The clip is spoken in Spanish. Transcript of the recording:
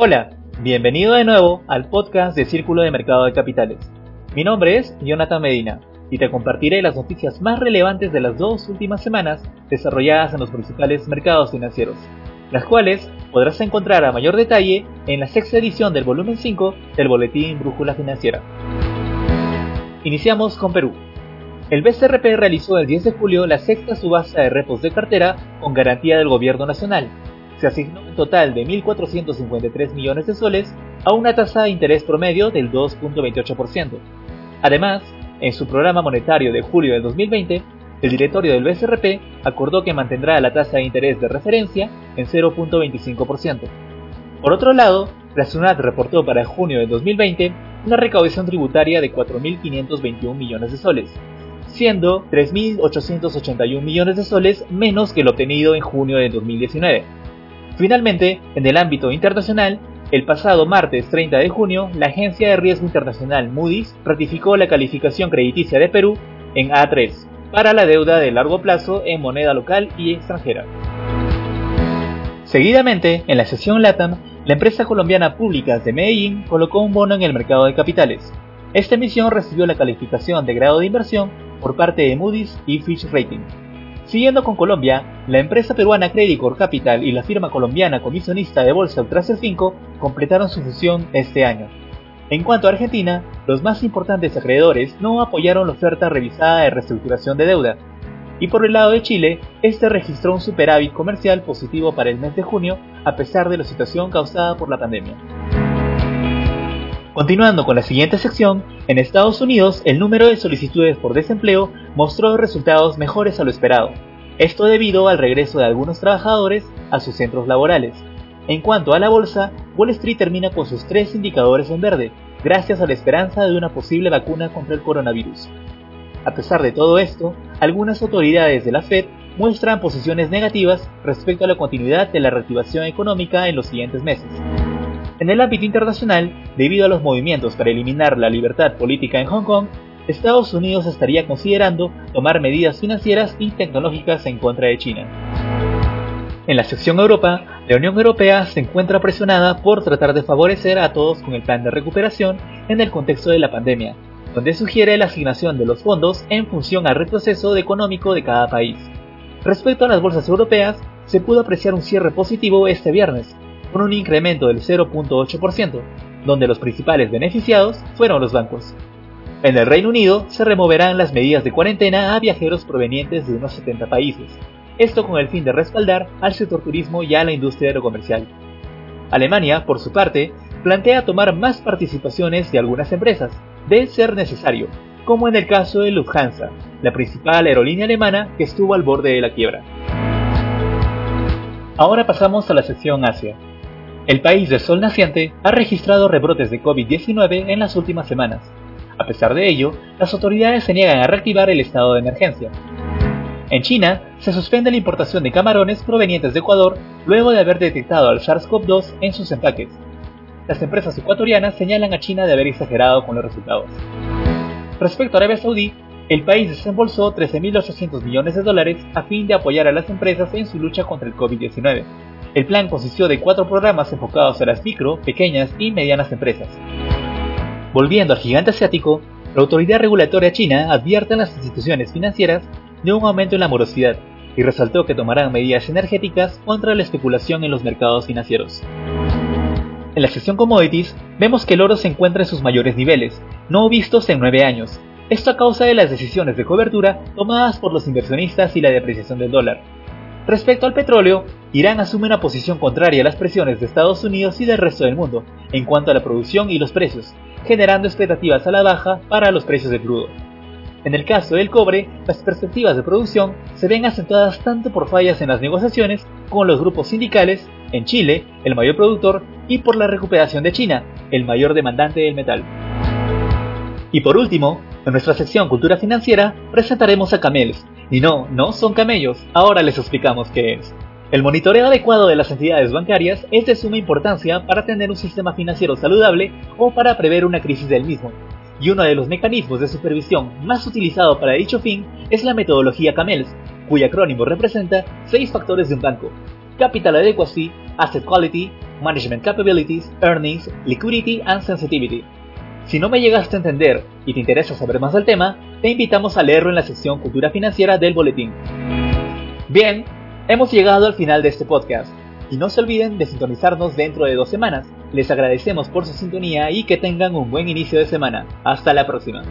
Hola, bienvenido de nuevo al podcast de Círculo de Mercado de Capitales. Mi nombre es Jonathan Medina y te compartiré las noticias más relevantes de las dos últimas semanas desarrolladas en los principales mercados financieros, las cuales podrás encontrar a mayor detalle en la sexta edición del volumen 5 del Boletín Brújula Financiera. Iniciamos con Perú. El BCRP realizó el 10 de julio la sexta subasta de repos de cartera con garantía del Gobierno Nacional, se asignó un total de 1.453 millones de soles a una tasa de interés promedio del 2.28%. Además, en su programa monetario de julio del 2020, el directorio del BCRP acordó que mantendrá la tasa de interés de referencia en 0.25%. Por otro lado, la SUNAT reportó para junio del 2020 una recaudación tributaria de 4.521 millones de soles, siendo 3.881 millones de soles menos que el obtenido en junio del 2019. Finalmente, en el ámbito internacional, el pasado martes 30 de junio, la agencia de riesgo internacional Moody's ratificó la calificación crediticia de Perú en A3 para la deuda de largo plazo en moneda local y extranjera. Seguidamente, en la sesión LATAM, la empresa colombiana Públicas de Medellín colocó un bono en el mercado de capitales. Esta emisión recibió la calificación de grado de inversión por parte de Moody's y Fitch Rating. Siguiendo con Colombia, la empresa peruana Credit Capital y la firma colombiana comisionista de bolsa Ultraser 5 completaron su fusión este año. En cuanto a Argentina, los más importantes acreedores no apoyaron la oferta revisada de reestructuración de deuda. Y por el lado de Chile, este registró un superávit comercial positivo para el mes de junio, a pesar de la situación causada por la pandemia. Continuando con la siguiente sección, en Estados Unidos el número de solicitudes por desempleo mostró resultados mejores a lo esperado, esto debido al regreso de algunos trabajadores a sus centros laborales. En cuanto a la bolsa, Wall Street termina con sus tres indicadores en verde, gracias a la esperanza de una posible vacuna contra el coronavirus. A pesar de todo esto, algunas autoridades de la Fed muestran posiciones negativas respecto a la continuidad de la reactivación económica en los siguientes meses. En el ámbito internacional, debido a los movimientos para eliminar la libertad política en Hong Kong, Estados Unidos estaría considerando tomar medidas financieras y tecnológicas en contra de China. En la sección Europa, la Unión Europea se encuentra presionada por tratar de favorecer a todos con el plan de recuperación en el contexto de la pandemia, donde sugiere la asignación de los fondos en función al retroceso económico de cada país. Respecto a las bolsas europeas, se pudo apreciar un cierre positivo este viernes, con un incremento del 0.8%, donde los principales beneficiados fueron los bancos. En el Reino Unido se removerán las medidas de cuarentena a viajeros provenientes de unos 70 países, esto con el fin de respaldar al sector turismo y a la industria aerocomercial. Alemania, por su parte, plantea tomar más participaciones de algunas empresas, de ser necesario, como en el caso de Lufthansa, la principal aerolínea alemana que estuvo al borde de la quiebra. Ahora pasamos a la sección Asia. El país de sol naciente ha registrado rebrotes de COVID-19 en las últimas semanas. A pesar de ello, las autoridades se niegan a reactivar el estado de emergencia. En China, se suspende la importación de camarones provenientes de Ecuador luego de haber detectado al SARS-CoV-2 en sus empaques. Las empresas ecuatorianas señalan a China de haber exagerado con los resultados. Respecto a Arabia Saudí, el país desembolsó 13.800 millones de dólares a fin de apoyar a las empresas en su lucha contra el COVID-19. El plan consistió de cuatro programas enfocados a las micro, pequeñas y medianas empresas. Volviendo al gigante asiático, la autoridad regulatoria china advierte a las instituciones financieras de un aumento en la morosidad y resaltó que tomarán medidas energéticas contra la especulación en los mercados financieros. En la sección commodities, vemos que el oro se encuentra en sus mayores niveles, no vistos en nueve años, esto a causa de las decisiones de cobertura tomadas por los inversionistas y la depreciación del dólar. Respecto al petróleo, Irán asume una posición contraria a las presiones de Estados Unidos y del resto del mundo en cuanto a la producción y los precios, generando expectativas a la baja para los precios del crudo. En el caso del cobre, las perspectivas de producción se ven acentuadas tanto por fallas en las negociaciones con los grupos sindicales, en Chile, el mayor productor, y por la recuperación de China, el mayor demandante del metal. Y por último, en nuestra sección Cultura Financiera presentaremos a Camels, y no, no son camellos, ahora les explicamos qué es. El monitoreo adecuado de las entidades bancarias es de suma importancia para tener un sistema financiero saludable o para prever una crisis del mismo. Y uno de los mecanismos de supervisión más utilizado para dicho fin es la metodología CAMELS, cuyo acrónimo representa seis factores de un banco. Capital Adequacy, Asset Quality, Management Capabilities, Earnings, Liquidity and Sensitivity. Si no me llegaste a entender y te interesa saber más del tema, te invitamos a leerlo en la sección Cultura Financiera del boletín. Bien, hemos llegado al final de este podcast y no se olviden de sintonizarnos dentro de dos semanas. Les agradecemos por su sintonía y que tengan un buen inicio de semana. Hasta la próxima.